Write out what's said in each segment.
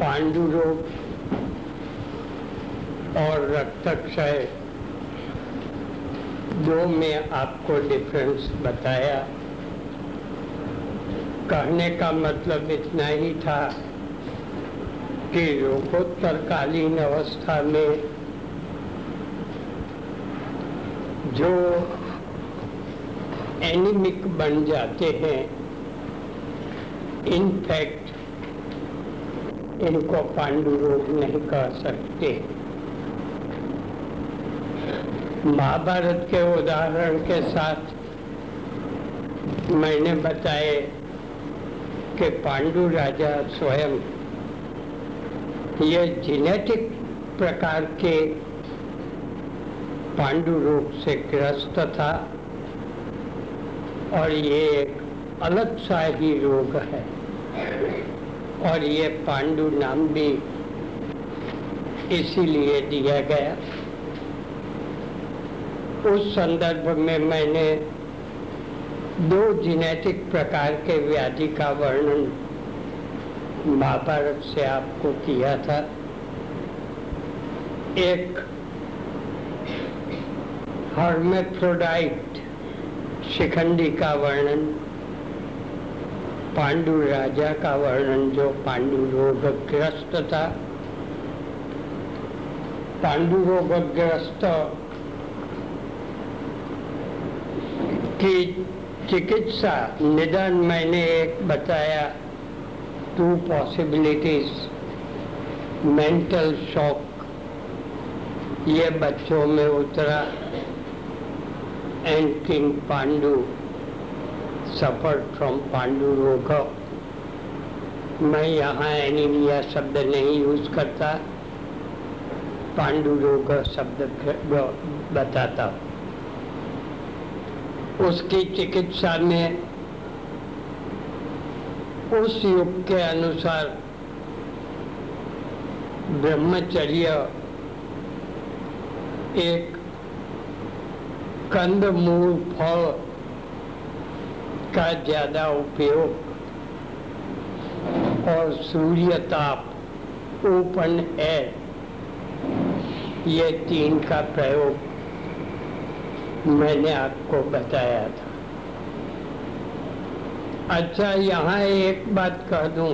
पांडु रोग और रक्तक्षय दो में आपको डिफरेंस बताया। कहने का मतलब इतना ही था कि रोगोत्तरकालीन अवस्था में जो एनिमिक बन जाते हैं इनफैक्ट इनको पांडु रोग नहीं कह सकते। महाभारत के उदाहरण के साथ मैंने बताए कि पांडु राजा स्वयं ये जेनेटिक प्रकार के पांडु रोग से ग्रस्त था और ये एक अलग सा ही रोग है। और ये पांडु नाम भी इसीलिए दिया गया। उस संदर्भ में मैंने दो जेनेटिक प्रकार के व्याधि का वर्णन महाभारत से आपको किया था। एक, हर्मेफ्रोडाइट शिखंडी का वर्णन। पांडु राजा का वर्णन जो पांडु रोगग्रस्त था। पांडु रोगग्रस्त की चिकित्सा निदान मैंने एक बताया टू पॉसिबिलिटीज मेंटल शॉक ये बच्चों में उतरा and king Pandu suffer from pandu rog मैं यहाँ एनीमिया शब्द नहीं यूज़ करता। पांडु रोग शब्द बताता। उसकी चिकित्सा में उस युग के अनुसार ब्रह्मचर्य एक कंद मूल फल का ज़्यादा उपयोग और सूर्य ताप ओपन एयर, ये तीन का प्रयोग मैंने आपको बताया था। अच्छा यहाँ एक बात कह दूँ।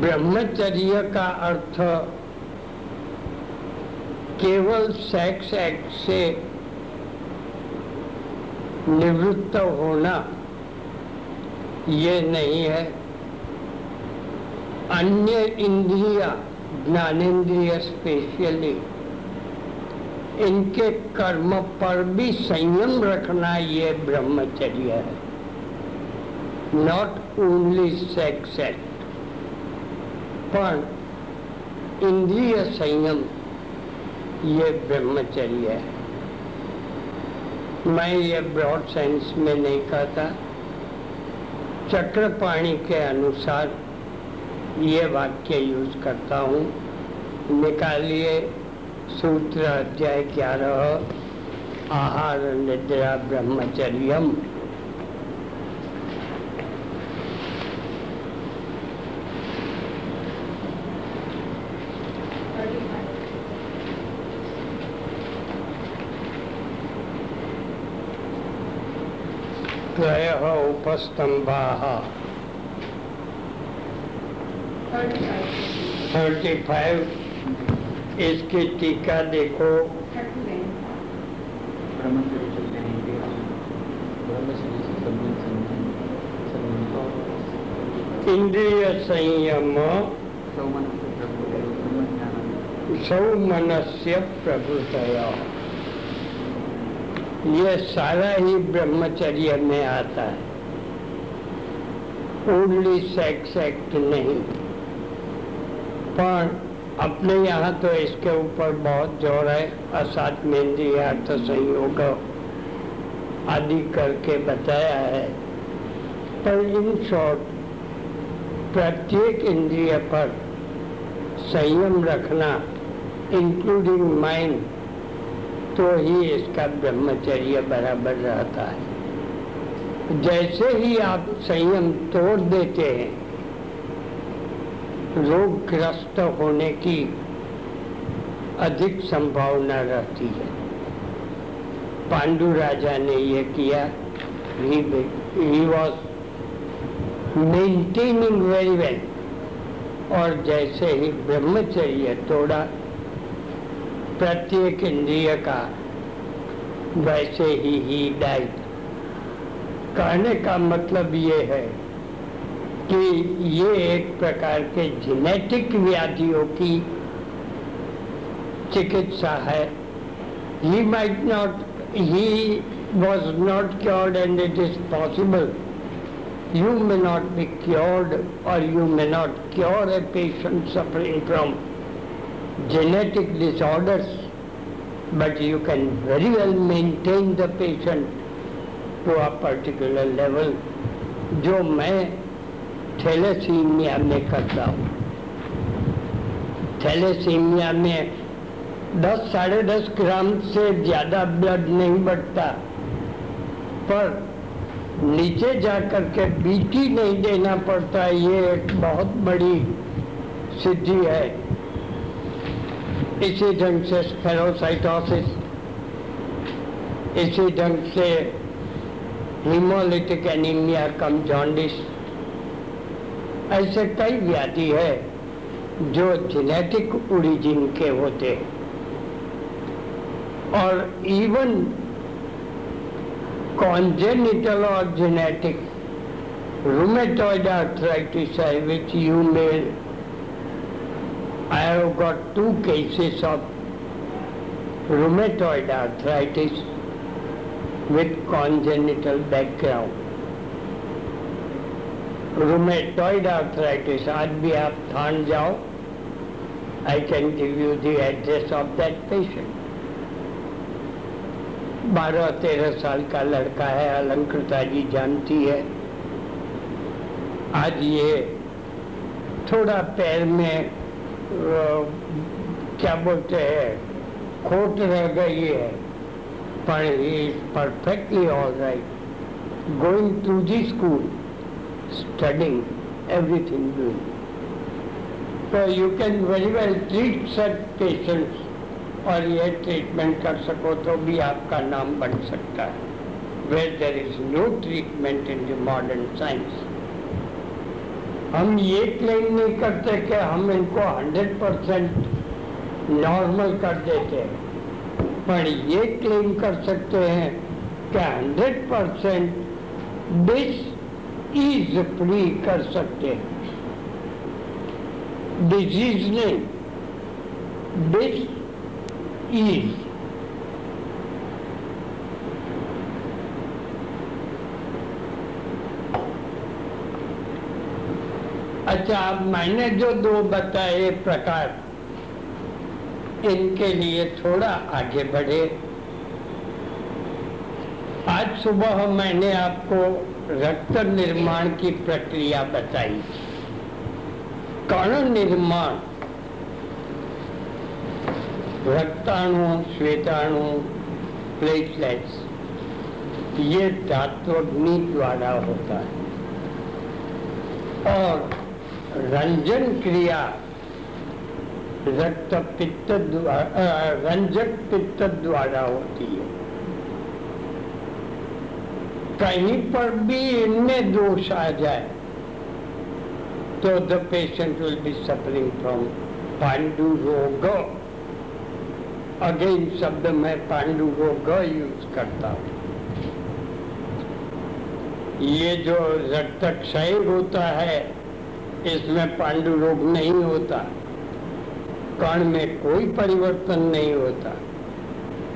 ब्रह्मचर्य का अर्थ केवल सेक्स एक्ट से निवृत्त होना ये नहीं है। अन्य इंद्रिया ज्ञानेन्द्रिय स्पेशली इनके कर्म पर भी संयम रखना ये ब्रह्मचर्य है। नॉट ओनली सेक्स एक्ट पर इंद्रिय संयम ये ब्रह्मचर्य है। मैं ये ब्रॉड सेंस में नहीं कहता। चक्रपाणी के अनुसार ये वाक्य यूज़ करता हूँ। निकालिए, सूत्र अध्याय ग्यारह, आहार, निद्रा, ब्रह्मचर्यम। उपस्तंभा थर्टी फाइव इसकी टीका देखो। इंद्रिय संयम। सौ सौमनस्य प्रभुतया। ये सारा ही ब्रह्मचर्य में आता है। ओनली सेक्स एक्ट नहीं। पर अपने यहाँ तो इसके ऊपर बहुत ज़ोर है। असात मेहंदी अर्थ संयोग आदि करके बताया है। पर इन शॉर्ट, प्रत्येक इंद्रिय पर संयम रखना इंक्लूडिंग माइंड तो ही इसका ब्रह्मचर्य बराबर रहता है। जैसे ही आप संयम तोड़ देते हैं, रोगग्रस्त होने की अधिक संभावना रहती है। पांडु राजा ने यह किया। वॉज़ मेंटेनिंग वेरी वेल और जैसे ही ब्रह्मचर्य तोड़ा, प्रत्येक इंद्रिय का वैसे ही ही डाइड कहने का मतलब ये है कि ये एक प्रकार के जेनेटिक व्याधियों की चिकित्सा है he might not he was not cured and it is possible you may not be cured or you may not cure a patient suffering from genetic disorders but you can very well maintain the patient to a particular level, जो मैं thalassaemia में करता हूँ। Thalassaemia में दस, साढ़े दस ग्राम से ज़्यादा ब्लड नहीं बढ़ता, पर नीचे जाकर के बीटी नहीं देना पड़ता, ये एक बहुत बड़ी सिद्धि है। इसी ढंग से स्पेरोसाइटोसिस इसी ढंग से हिमोलिटिक एनीमिया कम जॉन्डिस ऐसे कई व्याधि है जो जेनेटिक ओरिजिन के होते और इवन कॉन्जेनिटल और जेनेटिक रूमेटॉइड आर्थराइटिस है which you mail I got two cases of rheumatoid arthritis with congenital background. Rheumatoid arthritis, आज भी आप थान जाओ I can give you the address of that patient. बारह तेरह साल का लड़का है अलंकृता जी जानती है आज ये थोड़ा पैर में क्या बोलते हैं खोट रह गई है पर he is perfectly all right going to the school studying everything doing तो you can very well treat such patients और ये ट्रीटमेंट कर सको तो भी आपका नाम बन सकता है। Where there is no treatment in the modern science हम ये क्लेम नहीं करते कि हम इनको 100 परसेंट नॉर्मल कर देते। हैं पर ये क्लेम कर सकते हैं कि 100 परसेंट डिस इज़ फ्री कर सकते हैं। डिज़ीज़ नहीं डिस इज़ अच्छा अब मैंने जो दो बताए प्रकार इनके लिए थोड़ा आगे बढ़े। आज सुबह मैंने आपको रक्त निर्माण की प्रक्रिया बताई। कण निर्माण। रक्ताणु, श्वेताणु प्लेटलेट्स ये धात्वग्नि द्वारा होता है। और रंजन क्रिया रक्त पित्त रंजक पित्त द्वारा होती है। कहीं पर भी इनमें दोष आ जाए तो the patient will be suffering from pandu rog again शब्द मैं पांडु रोग यूज़ करता हूँ। ये जो रक्त क्षय होता है, इसमें पांडु रोग नहीं होता। कण में कोई परिवर्तन नहीं होता।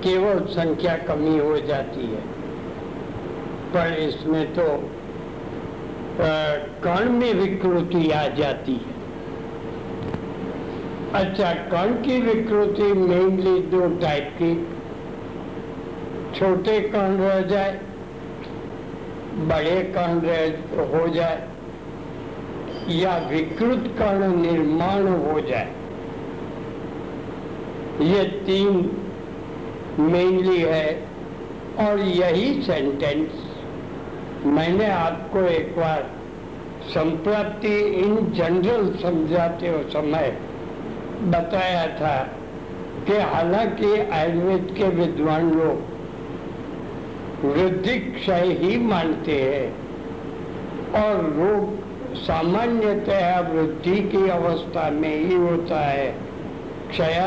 केवल संख्या कमी हो जाती है। पर इसमें तो कण में विकृति आ जाती है। अच्छा कण की विकृति मेनली दो टाइप की। छोटे कण रह जाए, बड़े कण रह, हो जाए, या विकृत कर्ण निर्माण हो जाए। ये तीन मेनली है और यही सेंटेंस मैंने आपको एक बार संप्राप्ति इन जनरल समझाते हो समय बताया था कि हालाँकि आयुर्वेद के विद्वान लोग वृद्धि क्षय ही मानते हैं और रोग सामान्यतः वृद्धि की अवस्था में ही होता है क्षय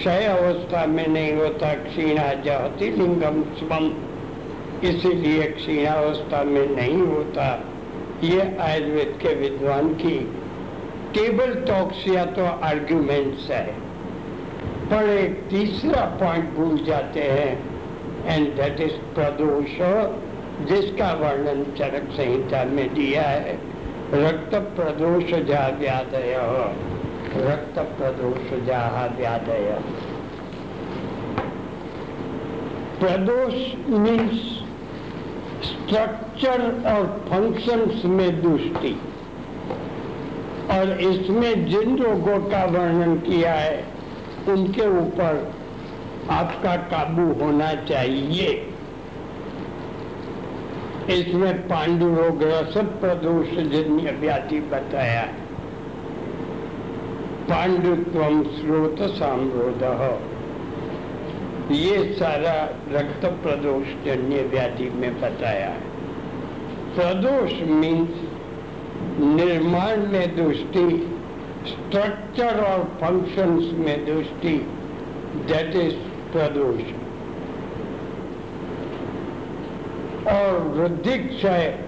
क्षय अवस्था में नहीं होता, क्षीणा जहती लिंगम स्वम इसीलिए क्षीणावस्था में नहीं होता। ये आयुर्वेद के विद्वान की टेबल टॉक्स या तो आर्ग्यूमेंट्स है। पर एक तीसरा पॉइंट भूल जाते हैं एंड दैट इज़ प्रदोष, जिसका वर्णन चरक संहिता में दिया है। रक्त प्रदोष जा रक्त प्रदोष जा व्यादय प्रदोष मीन्स स्ट्रक्चर और फ़ंक्शंस में दृष्टि। और इसमें जिन रोगों का वर्णन किया है, उनके ऊपर आपका काबू होना चाहिए। इसमें पांडु रोग रसद प्रदोष जन्य व्याधि बताया है। पांडुत्व स्रोत सामरोध ये सारा रक्त प्रदोष जन्य व्याधि में बताया है। प्रदोष मीन्स निर्माण में दृष्टि स्ट्रक्चर और फ़ंक्शंस में दृष्टि दैट इज़ प्रदोष। और वृद्धि क्षय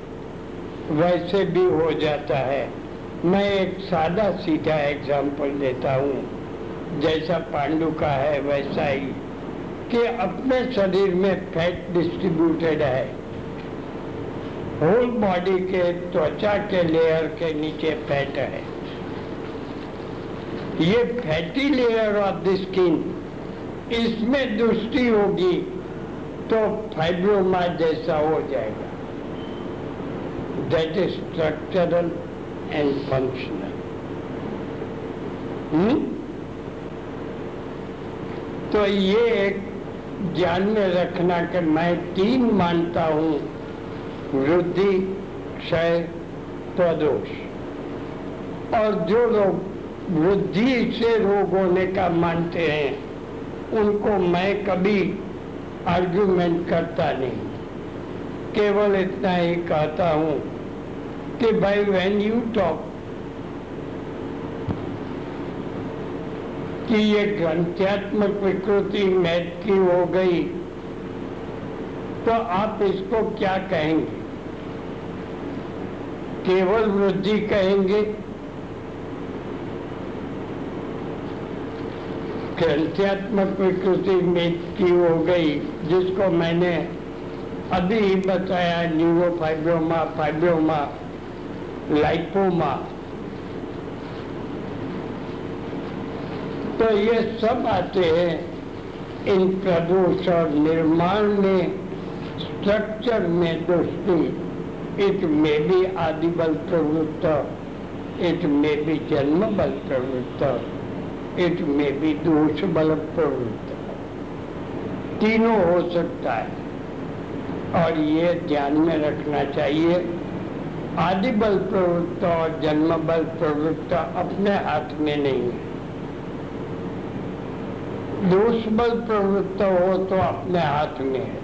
वैसे भी हो जाता है। मैं एक सादा सीधा एग्ज़ाम्पल देता हूँ। जैसा पांडु का है, वैसा ही। कि अपने शरीर में फैट डिस्ट्रीब्यूटेड है। होल बॉडी के त्वचा के लेयर के नीचे फैट है। ये fatty layer of the skin इसमें दुष्टि होगी तो फाइब्रोमा जैसा हो जाएगा। That is structural and functional तो ये एक ध्यान में रखना कि मैं तीन मानता हूँ, वृद्धि, क्षय, प्रदोष। और जो लोग वृद्धि से रोग होने का मानते हैं, उनको मैं कभी आर्ग्यूमेंट करता नहीं। केवल इतना ही कहता हूँ कि भाई व्हेन यू टॉक कि ये ग्रंथात्मक विकृति मैथ की हो गई तो आप इसको क्या कहेंगे? केवल वृद्धि कहेंगे? ग्रंथात्मक विकृति मैथ की हो गई, जिसको मैंने अभी ही बताया, न्यूरोफाइब्रोमा, फाइब्रोमा लाइपोमा तो ये सब आते हैं इन प्रदोष और निर्माण में स्ट्रक्चर में दृष्टि इट मे बी आदि बल प्रवृत्त इट मे बी जन्म बल प्रवृत्त इट मे बी दोष बल प्रवृत्त। तीनों हो सकता है। और ये ध्यान में रखना चाहिए आदि बल प्रवृत्त और जन्म बल प्रवृत्त अपने हाथ में नहीं है। दोष बल प्रवृत्त हो तो अपने हाथ में है।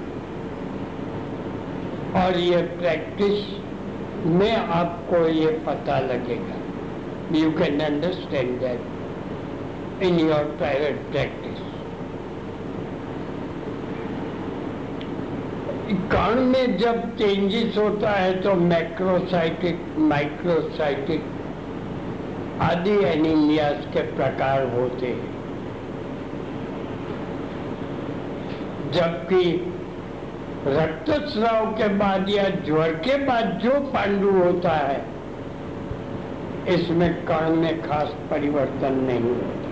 और ये प्रैक्टिस में आपको ये पता लगेगा। You can understand that in your private practice कण में जब चेंजेस होता है तो मैक्रोसाइटिक माइक्रोसाइटिक आदि एनीमियास के प्रकार होते हैं। जबकि रक्तस्राव के बाद या ज्वर के बाद जो पांडु होता है, इसमें कण में खास परिवर्तन नहीं होता।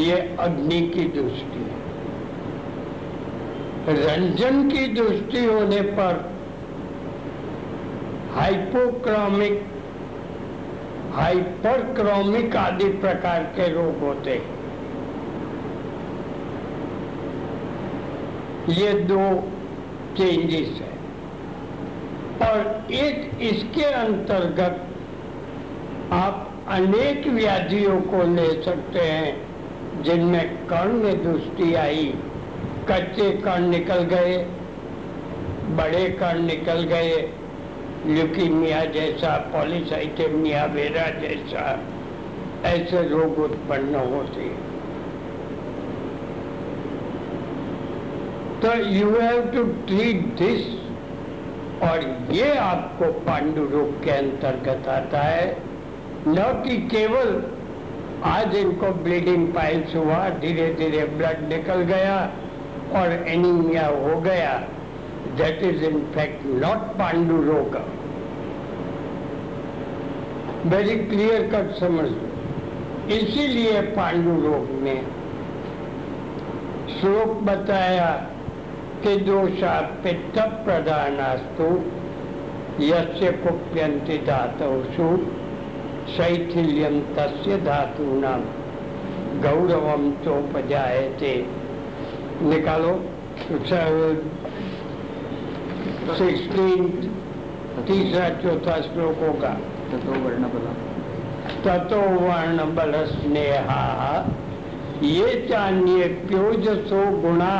ये अग्नि की दृष्टि। रंजन की दृष्टि होने पर हाइपोक्रोमिक हाइपरक्रोमिक आदि प्रकार के रोग होते ये दो चेंजेस है। और एक इसके अंतर्गत आप अनेक व्याधियों को ले सकते हैं, जिनमें कर्ण दृष्टि आई। कच्चे कर्ण निकल गए, बड़े कर्ण निकल गए ल्यूकीमिया जैसा पॉलिसाइटेमिया वेरा जैसा, ऐसे रोग उत्पन्न होते तो you have to treat this और ये आपको पांडु रोग के अंतर्गत आता है। न कि केवल आज इनको ब्लीडिंग पाइल्स हुआ धीरे धीरे ब्लड निकल गया और एनीमिया हो गया that is in fact not pandu rog very clear cut समझ लो। इसीलिए पांडु रोग में श्लोक बताया कि दोषा पित्त प्रधानास्तु यस्य कुप्यंति धातुषु शैथिल्यम तस्य धातूनाम गौरवम चोपजायते। निकालो सिक्सटीन तीसरा चौथा श्लोकों होगा ततो वर्ण बल ततो वर्ण बल स्नेहा ये चान्ये प्योजसो गुणा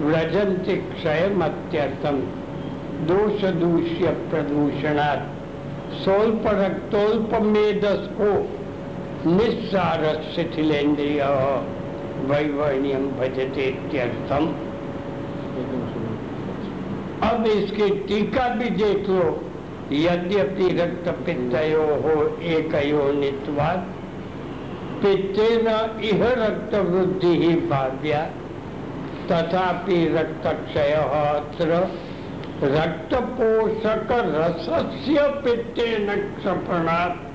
व्रजंति क्षय मत्यर्थम दोष दूष्य प्रदूषणात्। स्वल्प रक्तोल्प मेदस को निस्सार शिथिलेन्द्रिय वैवर्ण्यम भजते इत्यर्थम। अब इसकी टीका भी देख लो। यद्यपि रक्त पित्तयो हो एक नित्वाद पित्तेन इह रक्त वृद्धि ही भाव्या तथापि रक्त क्षय अत्र रक्त पोषक रसस्य पित्तेन क्षपणात्।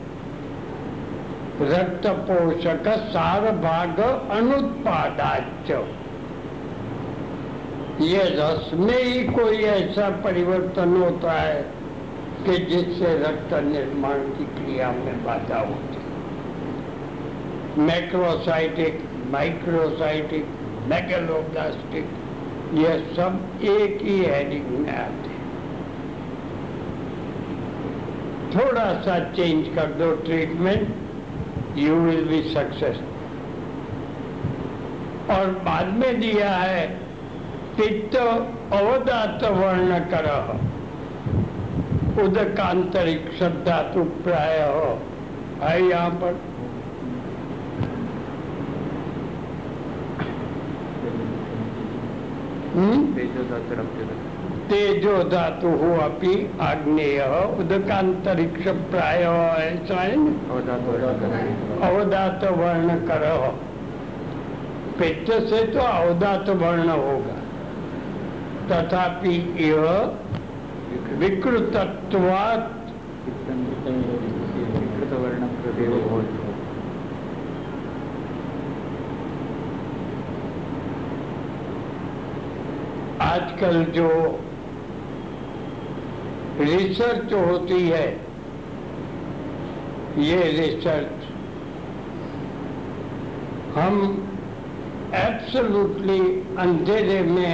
रक्त पोषक सार भाग अनुत्पादाच ये रस में ही कोई ऐसा परिवर्तन होता है कि जिससे रक्त निर्माण की क्रिया में बाधा होती मैक्रोसाइटिक, माइक्रोसाइटिक, मैगलोब्लास्टिक, ये सब एक ही हेडिंग में आते हैं। थोड़ा सा चेंज कर दो treatment you will be success और बाद में दिया है पित्त अवदात वर्ण कर उदकांतरिक शब्दातु प्राय हो है यहाँ पर। हम्म? तेजो धातु हो अपनी आग्नेय, उदकांतरिक्ष प्राय ऐसा है? अवधातु वर्ण कर से तो अवदात वर्ण होगा तथापि यह विकृतत्वात् आजकल जो रिसर्च होती है, ये रिसर्च हम एब्सोल्युटली अंधेरे में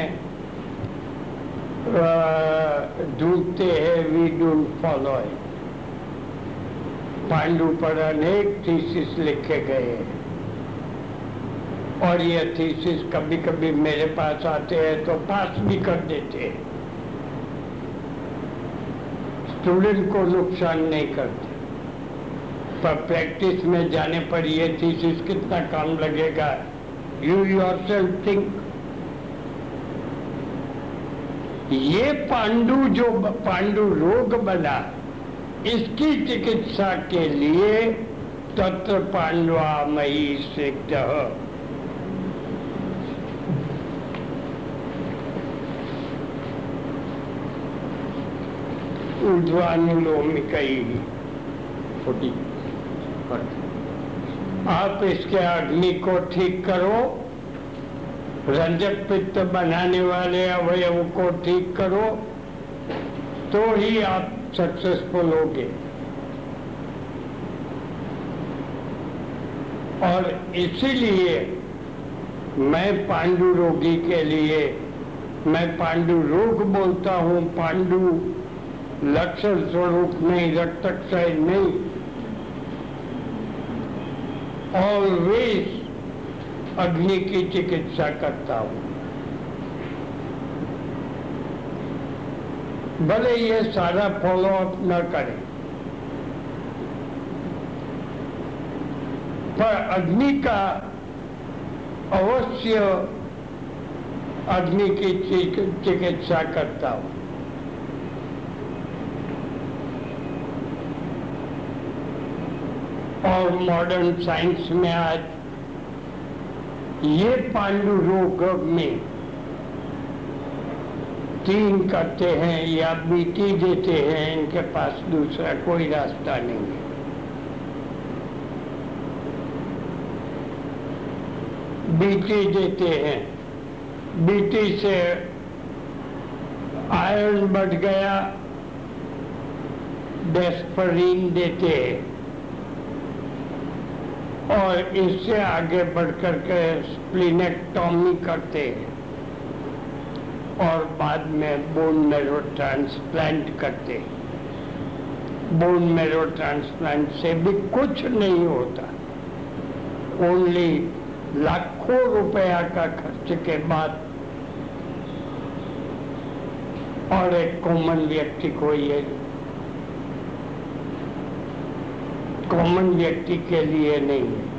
डूबते हैं वी डोंट फॉलो इट पांडु पर अनेक थीसिस लिखे गए हैं। और ये थीसिस कभी कभी मेरे पास आते हैं तो पास भी कर देते हैं। स्टूडेंट को नुकसान नहीं करते। पर प्रैक्टिस में जाने पर ये थीसिस कितना काम लगेगा? यू योर सेल्फ थिंक ये पांडु जो पांडु रोग बना, इसकी चिकित्सा के लिए तत्र पांडवा मई सिद्ध ऊर्ध्वानुलोमिक। फोर्टी आप इसके अग्नि को ठीक करो रंजक पित्त बनाने वाले अवयव को ठीक करो तो ही आप सक्सेसफुल होगे। और इसीलिए मैं पांडु रोगी के लिए मैं पांडु रोग बोलता हूँ पांडु लक्षण स्वरूप नहीं रक्तक्षय नहीं। ऑलवेज अग्नि की चिकित्सा करता हूँ। भले ये सारा फॉलो अप न करें, पर अग्नि का अवश्य अग्नि की चिकित्सा करता हूँ। और मॉडर्न साइंस में आज ये पांडु रोग में तीन करते हैं या बीटी देते हैं, इनके पास दूसरा कोई रास्ता नहीं है। बीटी देते हैं। बीटी से आयरन बढ़ गया डेस्परीन देते हैं। और इससे आगे बढ़कर के स्प्लिनेक्टॉमी करते हैं। और बाद में बोन मेरो ट्रांसप्लांट करते हैं। बोन मेरो ट्रांसप्लांट से भी कुछ नहीं होता। ओनली लाखों रुपया का खर्च के बाद और एक कॉमन व्यक्ति को ये कॉमन व्यक्ति के लिए नहीं है।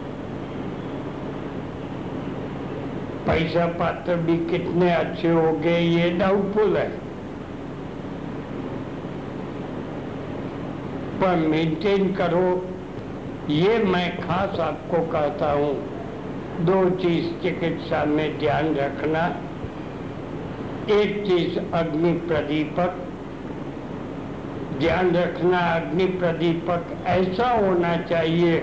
पैसा पात्र भी कितने अच्छे हो गए, ये डाउटफुल है। पर मेंटेन करो, ये मैं खास आपको कहता हूँ, दो चीज़ चिकित्सा में ध्यान रखना, एक चीज़ अग्नि प्रदीपक ध्यान रखना, अग्नि प्रदीपक, ऐसा होना चाहिए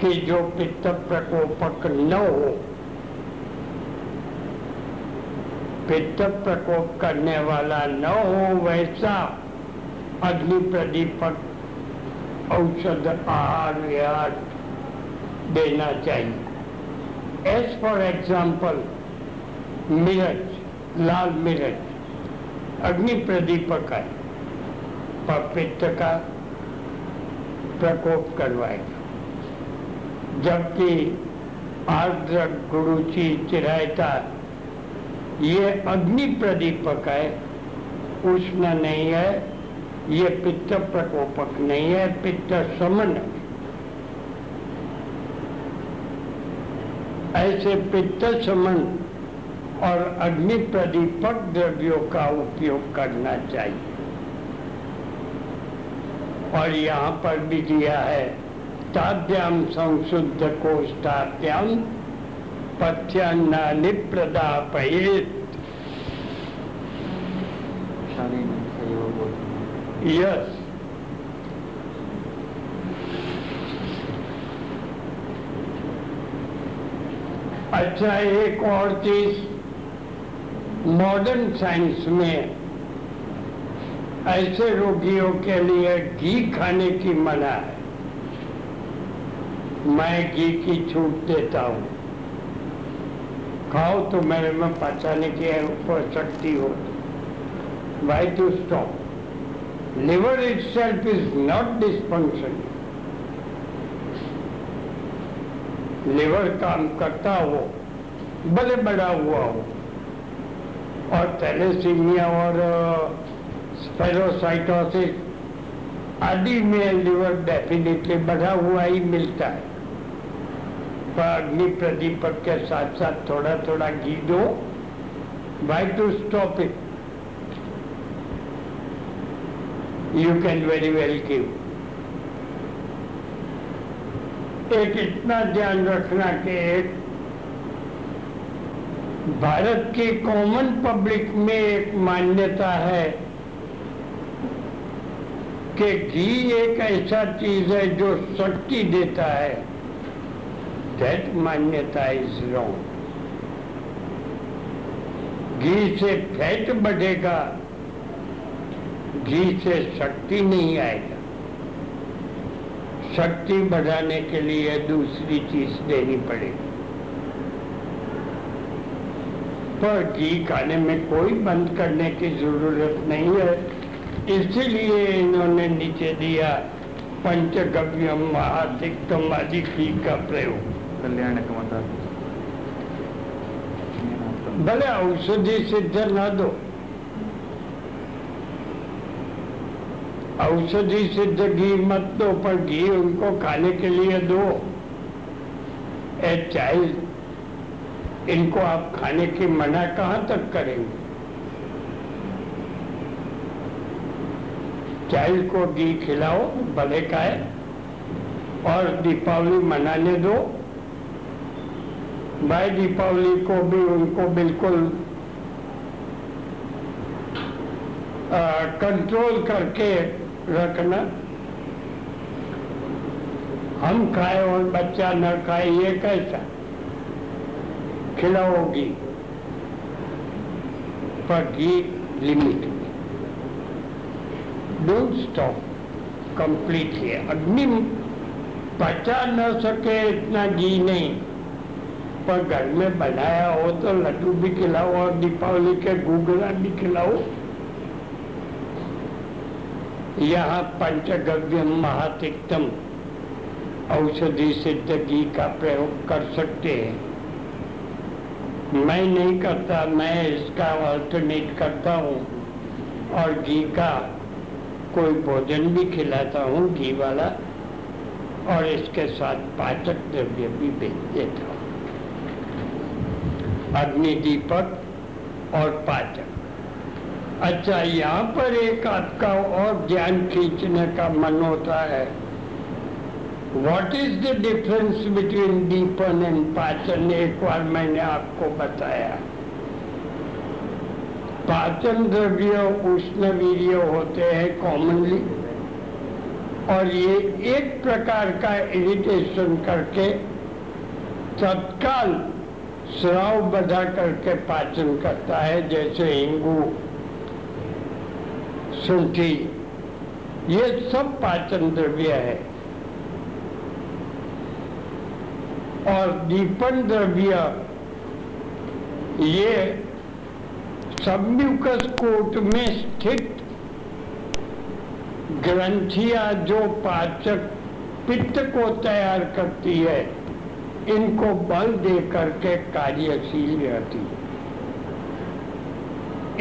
कि जो पित्त प्रकोपक न हो। पित्त प्रकोप करने वाला न हो, वैसा अग्नि प्रदीपक औषध आहार विहार देना चाहिए। एज फॉर एग्ज़ाम्पल मिर्च लाल मिर्च अग्नि प्रदीपक है। पित्त का प्रकोप करवाएगा। जबकि आर्द्र गुरुचि चिरायता, ये अग्नि प्रदीपक है, उष्ण नहीं है, ये पित्त प्रकोपक नहीं है, पित्त समन है। ऐसे पित्त समन और अग्नि प्रदीपक द्रव्यों का उपयोग करना चाहिए। और यहाँ पर भी दिया है। ताद्याम संशुद्ध कोष्ठाद्याम पथ्यान्नानि प्रदापयेत यस अच्छा एक और चीज़ मॉडर्न साइंस में ऐसे रोगियों के लिए घी खाने की मना है। मैं घी की छूट देता हूँ। खाओ तो मेरे में पचाने की शक्ति हो। Why to stop liver itself is not dysfunction liver काम करता हो, बड़े बड़ा हुआ हो, और थैलेसीमिया और स्पेरोसाइटोसिस आदि में लिवर डेफिनेटली बढ़ा हुआ ही मिलता है। पर अग्नि प्रदीपक के साथ साथ थोड़ा थोड़ा घी दो why to stop it you can very well give एक इतना ध्यान रखना कि एक भारत की कॉमन पब्लिक में एक मान्यता है। कि घी एक ऐसा चीज़ है जो शक्ति देता है। दैट मान्यता इज़ रॉन्ग घी से फैट बढ़ेगा, घी से शक्ति नहीं आएगा। शक्ति बढ़ाने के लिए दूसरी चीज़ देनी पड़ेगी। पर घी खाने में कोई बंद करने की ज़रूरत नहीं है। इसीलिए इन्होंने नीचे दिया पंचगव्यम महाधिकतम आदि घी का प्रयोग। कल्याणकमत भले औषधि सिद्ध न दो। औषधि सिद्ध घी मत दो पर घी उनको खाने के लिए दो। ए चाइल्ड इनको आप खाने की मना कहाँ तक करेंगे? चाइल्ड को घी खिलाओ, भले का है और दीपावली मनाने दो। भाई, दीपावली को भी उनको बिल्कुल कंट्रोल करके रखना। हम खाए और बच्चा न खाए, ये कैसा? खिलाओगी पर घी लिमिट डोंट स्टॉप कंप्लीटली अग्नि पचा न सके इतना घी नहीं। पर घर में बनाया हो तो लड्डू भी खिलाओ और दीपावली के गुगला भी खिलाओ। यहाँ पंचगव्य महातिक्तम औषधि सिद्ध घी का प्रयोग कर सकते हैं। मैं नहीं करता, मैं इसका अल्टरनेट करता हूँ। और घी का कोई भोजन भी खिलाता हूँ, घी वाला, और इसके साथ पाचक द्रव्य भी बेच देता हूँ। अग्नि दीपक और पाचक। अच्छा यहाँ पर एक आपका और ज्ञान खींचने का मन होता है। What is the difference between deepan and pachan? एक बार मैंने आपको बताया। पाचन द्रव्य उष्ण वीर्य होते हैं कॉमनली और ये एक प्रकार का इरिटेशन करके, तत्काल श्राव बधा करके पाचन करता है, जैसे हिंगू शुंठी ये सब पाचन द्रव्य है। और दीपन द्रव्य, ये सबम्यूकस कोट में स्थित ग्रंथिया जो पाचक पित्त को तैयार करती है, इनको बल दे करके कार्यशील रहती है।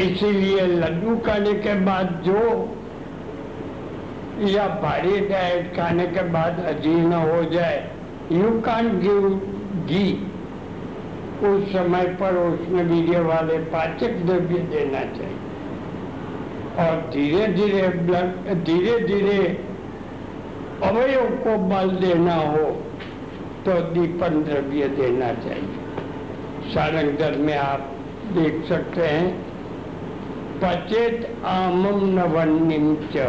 इसीलिए लड्डू खाने के बाद जो, या भारी डाइट खाने के बाद अजीर्ण हो जाए, यू कान गिव घी। उस समय पर उसमें वीर्य वाले पाचक द्रव्य देना चाहिए। और धीरे धीरे धीरे धीरे अवयव को बल देना हो तो दीपन द्रव्य देना चाहिए। सारंगधर में आप देख सकते हैं, पचेत आमम नवन्निम च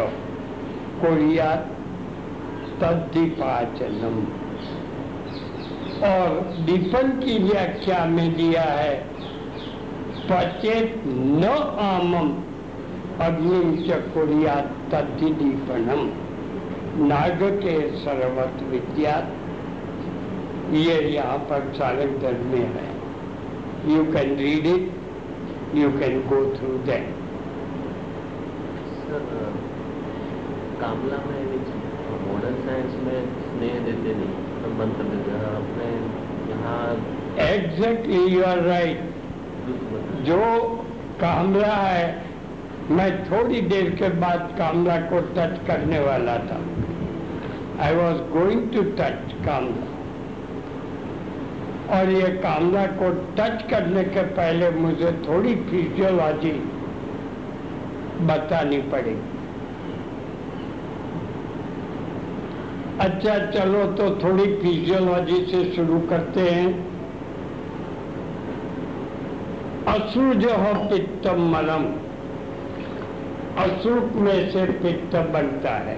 तद्दीपाचनम। और दीपन की व्याख्या में दिया है। पचेत न आमम अग्निम च कुरियात तद्धि दीपनम नाग के सर्वत विद्या ये यहाँ पर चालक दल में है। You can read it you can go through that कामला में मॉडर्न साइंस में स्नेह देते नहीं। तो मंत्र देते हैं। अपने यहाँ एग्जैक्टली यू आर राइट जो कामला है मैं थोड़ी देर के बाद कामरा को टच करने वाला था। I was going to touch Kamra. और ये कामरा को टच करने के पहले मुझे थोड़ी फिजियोलॉजी बतानी पड़ेगी। अच्छा चलो तो थोड़ी फिजियोलॉजी से शुरू करते हैं। अश्रु जो हो, पित्तम मलम। अश्रु में से पित्त बनता है।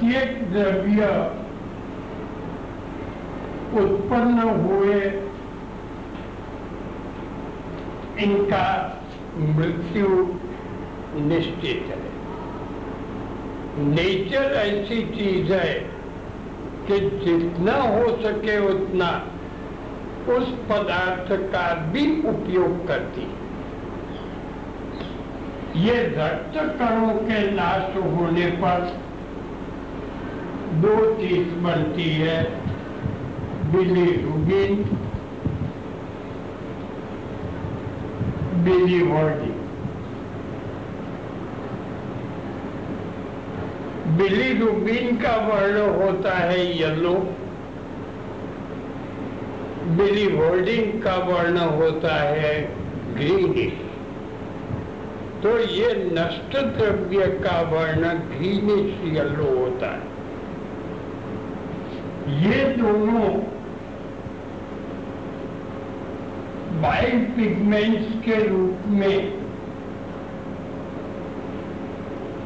प्रत्येक द्रव्य उत्पन्न हुए इनका मृत्यु निश्चित है। नेचर ऐसी चीज़ है कि जितना हो सके उतना उस पदार्थ का भी उपयोग करती ये रक्त कणों के नाश होने पर दो चीज़ बनती है बिलीरुबिन बिलीवर्डिन रूबीन का वर्ण होता है येलो। बिलीवर्डिन का वर्ण होता है ग्रीनिश तो ये नष्ट द्रव्य का वर्ण ग्रीनिश येलो होता है। ये दोनों बाइल पिगमेंट्स के रूप में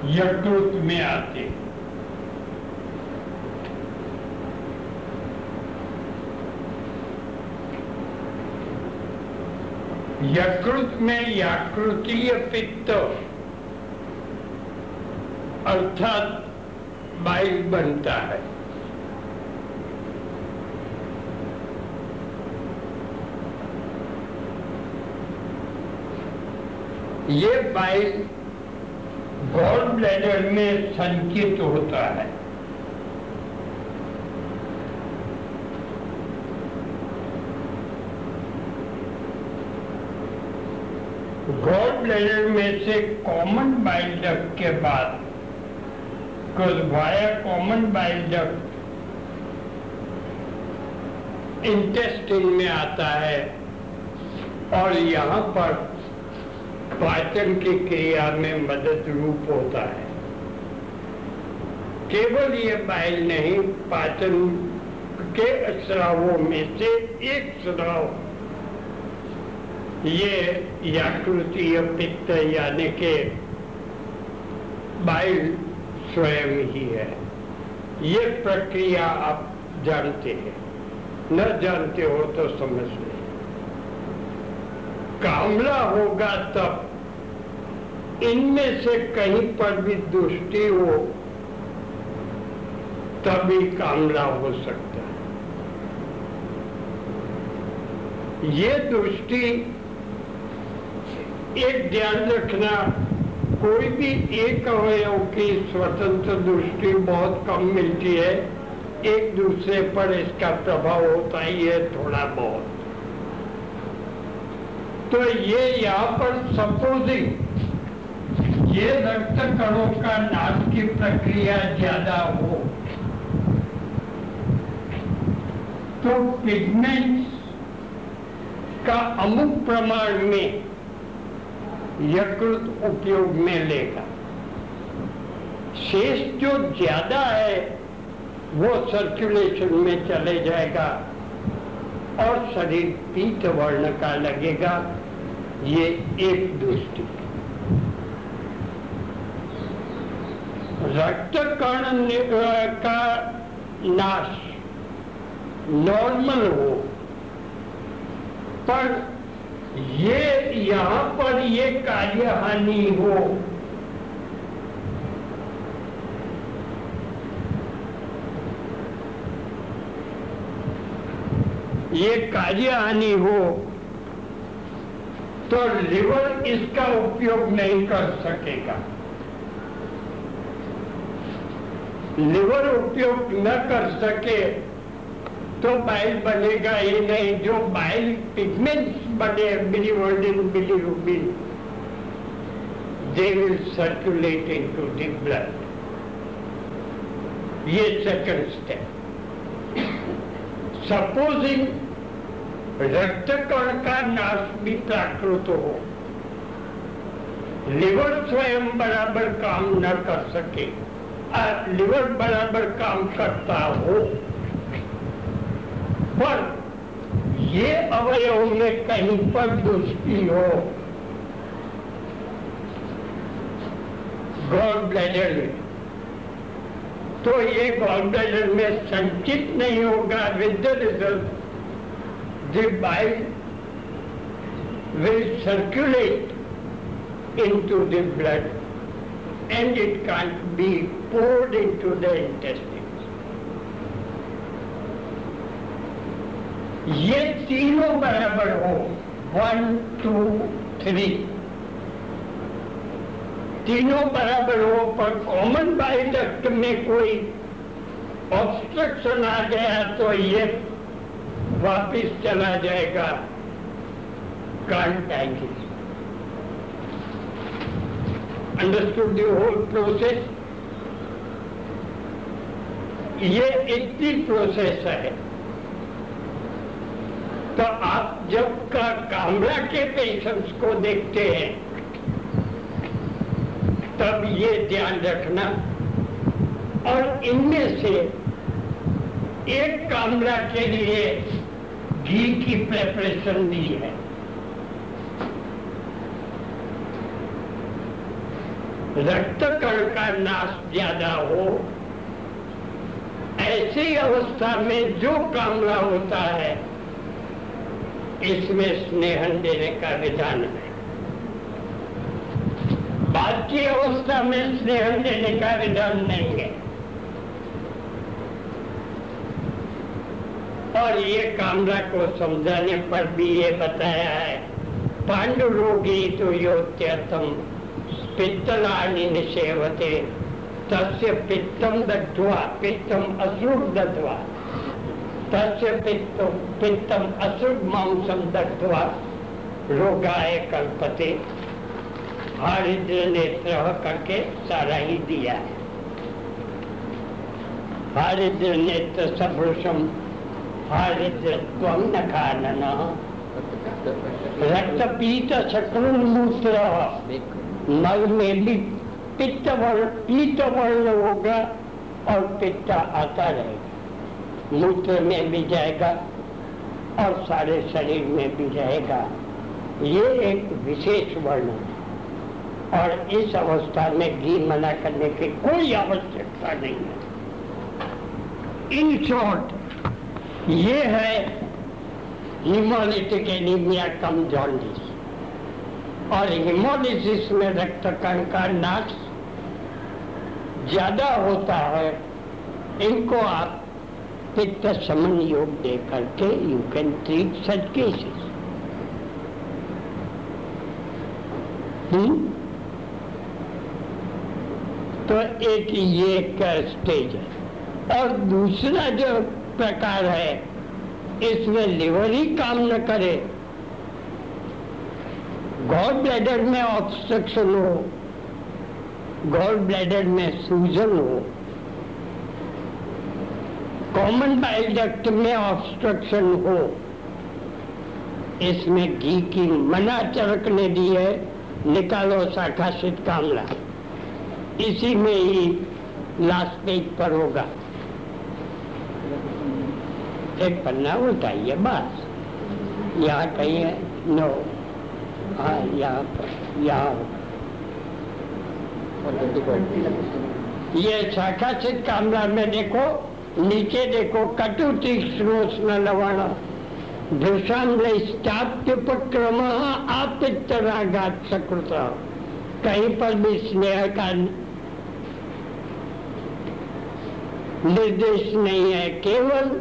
यकृत में आते यकृत में याकृतीय पित्त अर्थात बाइल बनता है ये बाइल गॉल ब्लैडर में संचित होता है। गॉल ब्लैडर में से कॉमन बाइल डक्ट के बाद via common bile duct intestine में आता है और यहाँ पर पाचन की क्रिया में मदद रूप होता है। केवल ये बाइल नहीं, पाचन के स्रावों में से एक स्राव। ये याकृतीय पित्त यानी के बाइल स्वयं ही है। ये प्रक्रिया आप जानते हैं। न जानते हो तो समझ लें। कामला होगा तब। इनमें से कहीं पर भी दुष्टि हो, तभी कामला हो सकता है। ये दृष्टि एक ध्यान रखना, कोई भी एक अवयव की स्वतंत्र दृष्टि बहुत कम मिलती है। एक दूसरे पर इसका प्रभाव होता ही है थोड़ा बहुत। तो ये यहाँ पर सपोजिंग ये रक्त कणों का नाश की प्रक्रिया ज़्यादा हो। तो पिगमेंट्स का अमुक प्रमाण में यकृत उपयोग में लेगा। शेष जो ज़्यादा है, वो सर्कुलेशन में चले जाएगा। और शरीर पीत वर्ण का लगेगा। ये एक दृष्टि। रक्त कर्ण का नाश नॉर्मल हो। पर ये यहाँ पर ये कार्य हानि हो। ये कार्य हानि हो तो लिवर इसका उपयोग नहीं कर सकेगा। लिवर उपयोग न कर सके तो बाइल बनेगा ही नहीं। जो बाइल पिगमेंट्स बने biliverdin bilirubin they will circulate into the blood ये सेकंड स्टेप सपोजिंग रक्त कण का नाश भी प्राकृत हो लिवर स्वयं बराबर काम न कर सके लिवर बराबर काम करता हो। पर ये अवयव में कहीं पर दुष्टि हो गॉड ब्लैडर में। तो ये गॉड ब्लैडर में संचित नहीं होगा with the result the bile will circulate into the blood and it can't be poured into the intestines. ये तीनों बराबर हो वन टू थ्री तीनों बराबर हो पर कॉमन बाइडक्ट में कोई ऑब्स्ट्रक्शन आ गया तो ये वापिस चला जाएगा can't angle. Understood whole process? ये इतनी प्रोसेस है तो आप जब का कामरा के पेशेंट्स को देखते हैं, तब ये ध्यान रखना और इनमें से एक कामरा के लिए घी की प्रेपरेशन दी है। रक्त कण का नाश ज़्यादा हो, ऐसी अवस्था में जो कामला होता है, इसमें स्नेहन देने का विधान है। बाकी अवस्था में स्नेहन देने का विधान नहीं है। और ये कामरा को समझाने पर भी ये बताया है। पांडु रोगी तो योत्यर्थम पित्तलानि निषेवते। तस्य पित्तम दत्वा पित्तम असुर दत्वा तस्य पित्तम पित्तम असुर मांसम दत्वा रोगाय कल्पते। हारिद्र नेत्र करके सारा ही दिया। है हारिद्र नेत्र सभृशम हारिद्र त्वम न खानन रक्त पीत शक्रुमूत्र मल में भी पित्त वर्ण पीत वर्ण होगा और पित्त आता रहेगा मूत्र में भी जाएगा और सारे शरीर में भी जाएगा। ये एक विशेष वर्ण है। और इस अवस्था में घी मना करने की कोई आवश्यकता नहीं है। इन शॉर्ट ये है हिमोलिटिक एनीमिया कम जॉन्डिस और हिमोलिसिस में रक्त कण का नाश ज़्यादा होता है, इनको आप पित्त समन योग दे करके you can treat such cases तो एक ये का स्टेज है। और दूसरा जो प्रकार है। इसमें लिवर ही काम न करे। गॉल ब्लैडर में ऑब्स्ट्रक्शन हो गॉल ब्लैडर में सूजन हो कॉमन बाइडक्ट में ऑब्स्ट्रक्शन हो, इसमें घी की मना चरक ने दी है, निकालो शाखाशित कामला। इसी में ही लास्ट पेज पर होगा। एक पन्ना उठाइए बस यहाँ कहीं है, नो। हाँ यहाँ पर, यहाँ ये शाखा चित कामरा में देखो, नीचे देखो कटु तीक्ष्ण लवण भूषाम्रपक्रम आपित्तराघात सकृत। कहीं पर भी स्नेह का निर्देश नहीं है, केवल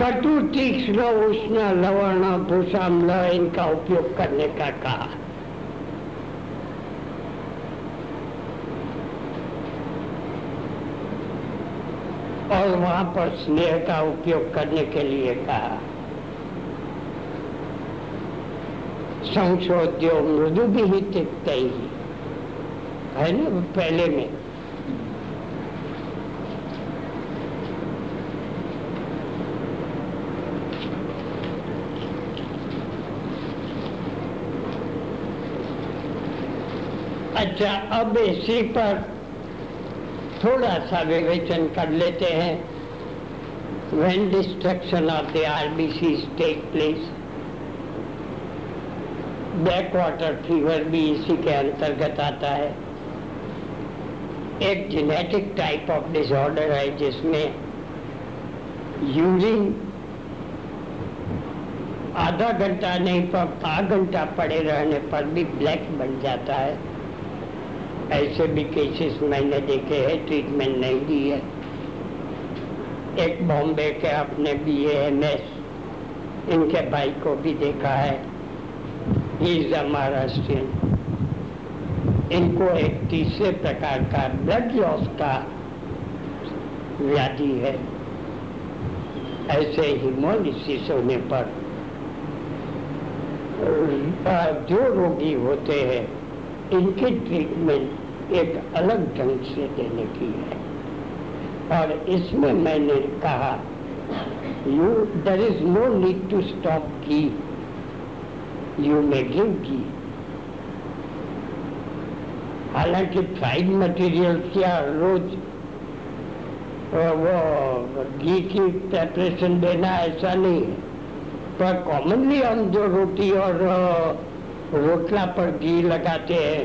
कटु तीक्ष्ण, उष्ण, लवण भूषाम्ल इनका उपयोग करने का कहा। और वहाँ पर स्नेह का उपयोग करने के लिए कहा। संशोध्यो मृदु भी ही तिक्त ही है ना पहले में। अच्छा अब इसी पर थोड़ा सा विवेचन कर लेते हैं। When destruction of the RBCs place back water fever भी इसी के अंतर्गत आता है। एक जेनेटिक टाइप ऑफ़ डिसऑर्डर है जिसमें यूरिन आधा घंटा नहीं, पर आधा घंटा पड़े रहने पर भी ब्लैक बन जाता है। ऐसे भी केसेस मैंने देखे हैं ट्रीटमेंट नहीं दी है। एक बॉम्बे के अपने बी एम एस इनके भाई को भी देखा है। ही इज़ अ महाराष्ट्रियन इनको एक तीसरे प्रकार का ब्लड लॉस का व्याधि है। ऐसे हिमोलिसिस होने पर जो रोगी होते हैं इनकी ट्रीटमेंट एक अलग ढंग से देने की है। और इसमें मैंने कहा you there is no need to stop की यू मे गिव की हालाँकि फ्राइड मटेरियल क्या रोज वो घी की प्रेपरेशन देना ऐसा नहीं है। पर कॉमनली हम जो रोटी और रोटला पर घी लगाते हैं।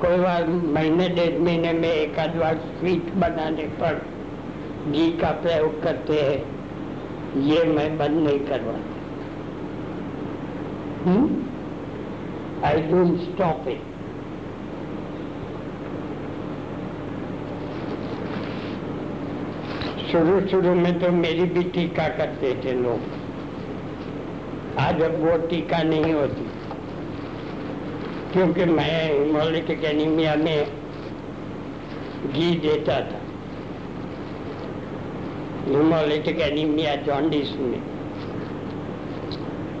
कोई बार महीने, डेढ़ महीने में एक आध बार स्वीट बनाने पर घी का प्रयोग करते हैं। ये मैं बंद नहीं करवाता। आई डोंट स्टॉप इट शुरू शुरू में तो मेरी भी टीका करते थे लोग। आज अब वो टीका नहीं होती। क्योंकि मैं हिमोलिटिक एनीमिया में घी देता था। हिमोलिटिक एनीमिया जॉन्डिस में।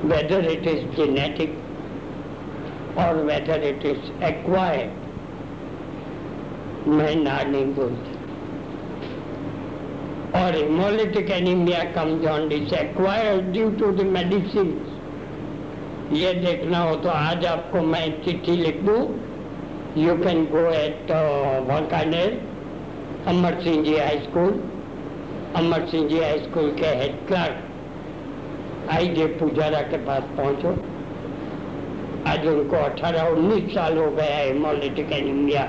वेदर इट इज़ जेनेटिक और वेदर इट इज़ एक्वायर्ड मैं ना नहीं बोलती। और haemolytic anemia cum jaundice acquired due to the medicines ये देखना हो तो आज आपको मैं चिट्ठी लिख। दूँ you can go at Wankaner Amar Singh ji high school Amar Singh ji high school के head clerk I J Pujara के पास पहुंचो। आज उनको 18-19 साल हो गया haemolytic anaemia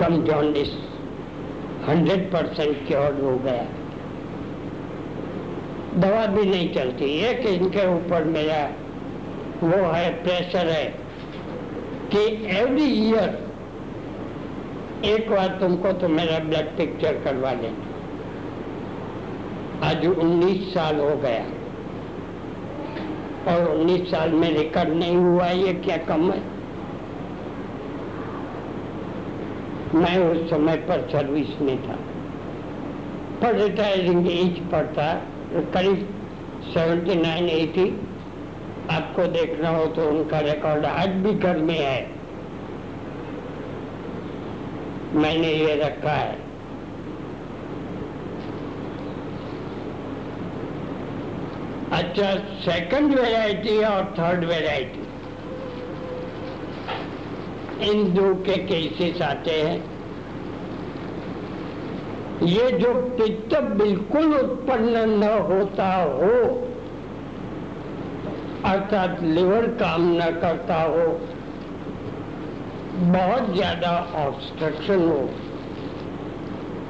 cum jaundice hundred percent cure हो गया। दवा भी नहीं चलती। एक इनके ऊपर मेरा वो है प्रेशर है, कि एवरी ईयर एक बार तुमको तो मेरा ब्लड पिक्चर करवा लेना। आज 19 साल हो गया। और 19 साल में रिकॉर्ड नहीं हुआ, ये क्या कम है? मैं उस समय पर सर्विस में था। पर रिटायरिंग एज पर था, करीब 79 80 आपको देखना हो तो उनका रिकॉर्ड आज भी घर में है। मैंने ये रखा है। अच्छा सेकंड वेराइटी और थर्ड वेराइटी इन दो के केसेस आते हैं। ये जो पित्त बिल्कुल उत्पन्न न होता हो अर्थात लिवर काम न करता हो, बहुत ज़्यादा ऑब्स्ट्रक्शन हो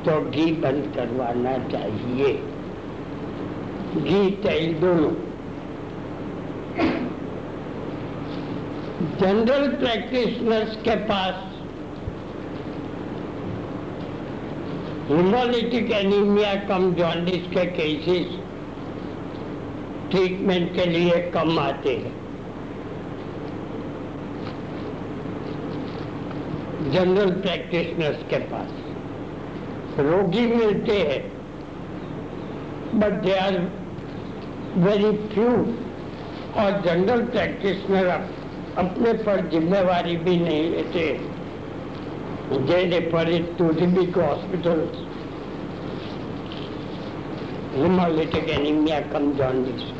तो घी बंद करवाना चाहिए। घी, तेल दोनों। जनरल प्रैक्टिशनर्स के पास हिमोलिटिक एनीमिया कम जॉन्डिस के केसेस ट्रीटमेंट के लिए कम आते हैं जनरल प्रैक्टिशनर्स के पास रोगी मिलते हैं but they are very few और जनरल प्रैक्टिशनर अपने पर जिम्मेवारी भी नहीं लेते big hospitals. Hemolytic anemia cum jaundice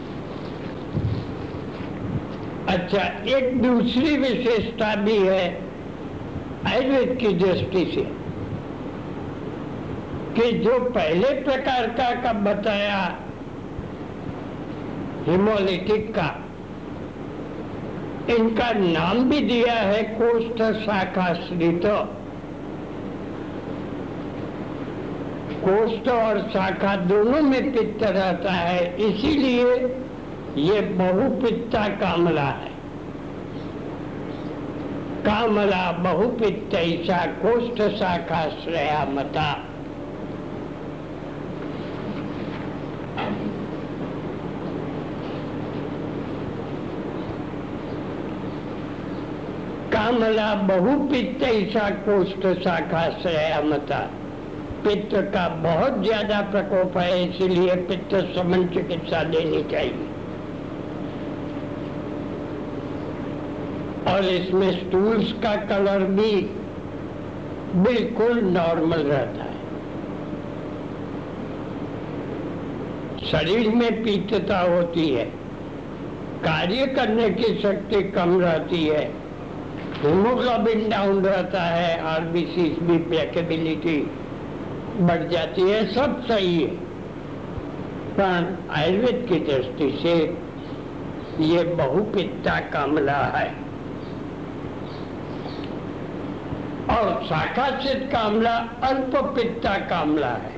अच्छा एक दूसरी विशेषता भी है आयुर्वेद की दृष्टि से कि जो पहले प्रकार का कब बताया हिमोलिटिक का, इनका नाम भी दिया है कोष्ठ शाखा श्रित कोष्ठ और शाखा दोनों में पित्त रहता है, इसीलिए ये बहुपित्ता कामला है। कामला बहुपित्तैषा कोष्ठ शाखाश्रया मता। कामला बहुपित्त ऐसा कोष्ठ शाखाश्रया मता। पित्त का बहुत ज़्यादा प्रकोप है, इसलिए पित्त समन चिकित्सा देनी चाहिए। और इसमें स्टूल्स का कलर भी बिल्कुल नॉर्मल रहता है। शरीर में पीतता होती है, कार्य करने की शक्ति कम रहती है हीमोग्लोबिन डाउन रहता है आरबीसी भी पैकेबिलिटी बढ़ जाती है, सब सही है। पर आयुर्वेद की दृष्टि से ये बहुपित्ता कामला है। और शाखासित कामला अल्प पित्ता कामला है।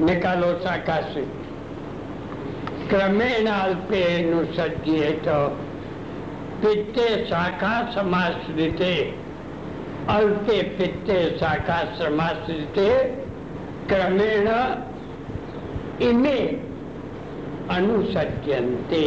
निकालो शाखासित क्रमेण अल्पे अनुसज्जिए तो पित्ते शाखा समाश्रिते अल्पे पित्ते शाखा समाश्रिते क्रमेण इमे अनुसज्जन्ते।